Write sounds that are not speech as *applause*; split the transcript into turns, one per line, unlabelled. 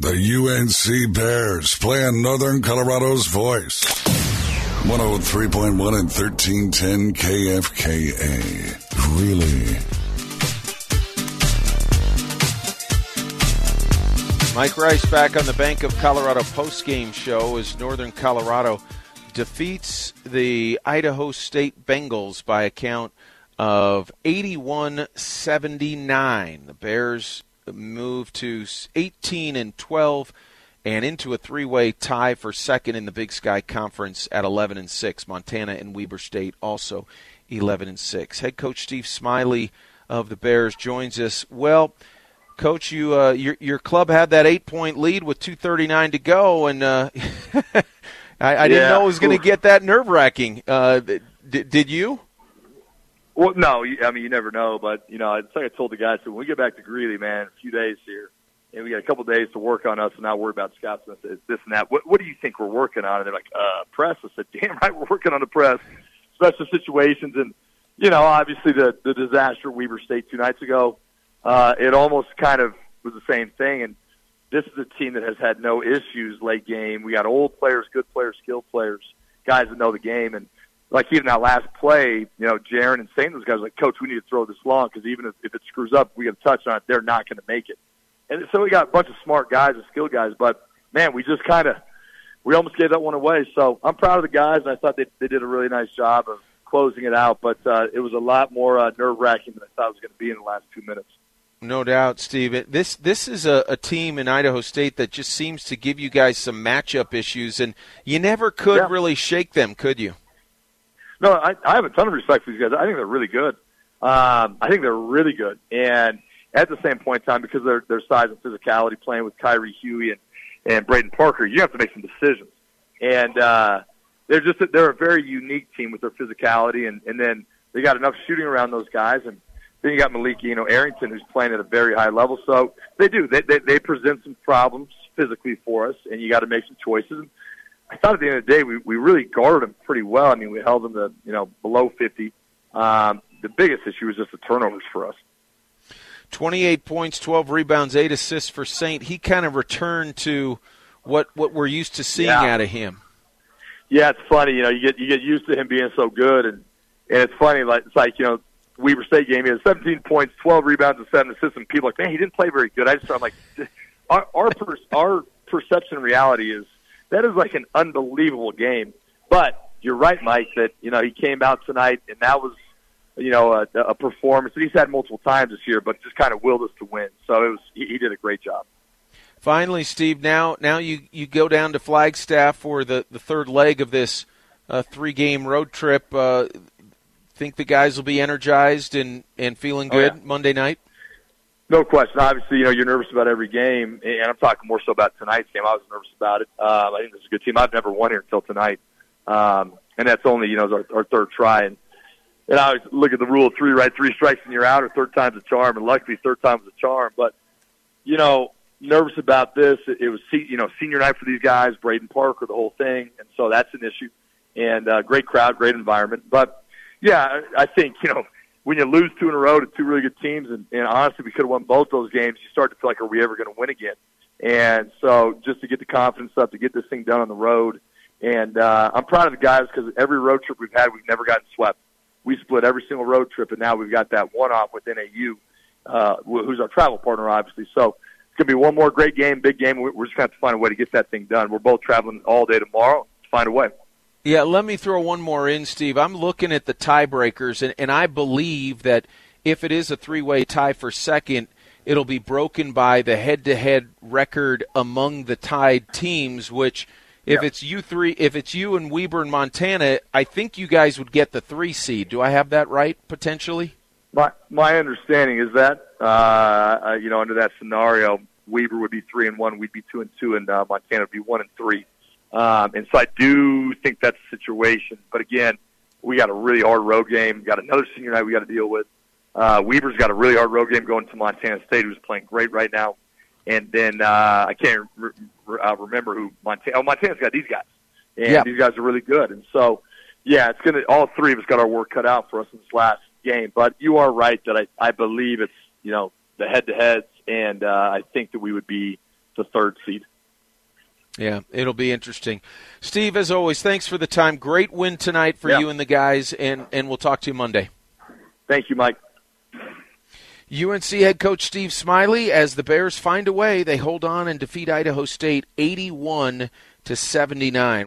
The UNC Bears playing Northern Colorado's voice. 103.1 and 1310 KFKA. Really?
Mike Rice back on the Bank of Colorado postgame show as Northern Colorado defeats the Idaho State Bengals by a count of 81 79. The Bears move to 18 and 12 and into a three-way tie for second in the Big Sky Conference at 11 and 6. Montana and Weber State also 11 and 6. Head coach Steve Smiley of the Bears joins us. Well, coach, you uh, your your club had that eight-point lead with 2:39 to go, and uh, *laughs* I, I yeah. didn't know it was going to get that nerve-wracking. Uh, did, did you?
Well, no, I mean you never know, but you know, it's like I told the guys. So when we get back to Greeley, man, a few days here, and we got a couple days to work on us and not worry about scouts and this and that. What, what do you think we're working on? And they're like, uh, press. I said, *laughs* damn right, we're working on the press, special situations, and you know, obviously the the disaster at Weber State two nights ago. Uh, it almost kind of was the same thing, and this is a team that has had no issues late game. We got old players, good players, skilled players, guys that know the game, and like even that last play, you know, Jaron and St. those guys were like, Coach, we need to throw this long because even if, if it screws up, we get a touch on it, they're not going to make it. And so we got a bunch of smart guys and skilled guys, but man, we just kind of we almost gave that one away. So I'm proud of the guys. And I thought they they did a really nice job of closing it out, but uh, it was a lot more uh, nerve wracking than I thought it was going to be in the last two minutes.
No doubt, Steve. This this is a, a, team in Idaho State that just seems to give you guys some matchup issues, and you never could yeah. really shake them, could you?
No, I, I have a ton of respect for these guys. I think they're really good. Um, I think they're really good, and at the same point in time, because their their size and physicality, playing with Kiree Huie and and Braden Parker, you have to make some decisions. And uh, they're just they're a very unique team with their physicality, and and then they got enough shooting around those guys, and then you got Malik, you know, Arrington, who's playing at a very high level. So they do they they, they present some problems physically for us, and you got to make some choices. I thought at the end of the day, we, we really guarded them pretty well. I mean, we held them to, you know, below 50. Um, the biggest issue was just the turnovers for us.
28 points, 12 rebounds, 8 assists for Saint. He kind of returned to what what we're used to seeing yeah. out of him.
Yeah, it's funny, you know, you get you get used to him being so good and and it's funny like it's like, you know, Weber State game, he had 17 points, 12 rebounds and 7 assists and people are like, "Man, he didn't play very good." I just I'm like *laughs* our our per, our perception reality is that is like an unbelievable game. But you're right, Mike, that you know he came out tonight, and that was you know a, a performance that he's had multiple times this year, but just kind of willed us to win. So it was he, he did a great job.
Finally, Steve, now now you you go down to Flagstaff for the the third leg of this uh, three game road trip. Uh, think the guys will be energized and and feeling good oh, yeah. Monday night.
No question. Obviously, you know you're nervous about every game, and I'm talking more so about tonight's game. I was nervous about it. Um, I think this is a good team. I've never won here until tonight, um, and that's only you know our, our third try. And and I always look at the rule of three, right? Three strikes and you're out, or third time's a charm. And luckily, third time's a charm. But you know, nervous about this. It, it was you know senior night for these guys, Braden Parker, the whole thing, and so that's an issue. And uh, great crowd, great environment. But yeah, I think you know when you lose two in a row to two really good teams, and, and honestly, we could have won both those games. You start to feel like, are we ever going to win again? And so, just to get the confidence up, to get this thing done on the road, and uh, I'm proud of the guys because every road trip we've had, we've never gotten swept. We split every single road trip, and now we've got that one off with NAU, uh, who's our travel partner, obviously. So it's going to be one more great game, big game. We're just going to have to find a way to get that thing done. We're both traveling all day tomorrow to find a way.
Yeah, let me throw one more in, Steve. I'm looking at the tiebreakers, and, and I believe that if it is a three way tie for second, it'll be broken by the head to head record among the tied teams, which if it's you three if it's you and Weber and Montana, I think you guys would get the three seed. Do I have that right potentially?
My my understanding is that uh, you know under that scenario, Weber would be three and one, we'd be two and two, and uh, Montana would be one and three. Um, and so I do think that's the situation. But again, we got a really hard road game. Got another senior night we got to deal with. Uh, Weber's got a really hard road game going to Montana State, who's playing great right now. And then uh, I can't re- re- uh, remember who Montana. Oh, Montana's got these guys, and yep. these guys are really good. And so, yeah, it's gonna. All three of us got our work cut out for us in this last game. But you are right that I I believe it's you know the head to heads, and uh, I think that we would be the third seed.
Yeah, it'll be interesting. Steve, as always, thanks for the time. Great win tonight for
yeah.
you and the guys, and, and we'll talk to you Monday.
Thank you, Mike.
UNC head coach Steve Smiley, as the Bears find a way, they hold on and defeat Idaho State 81 to 79.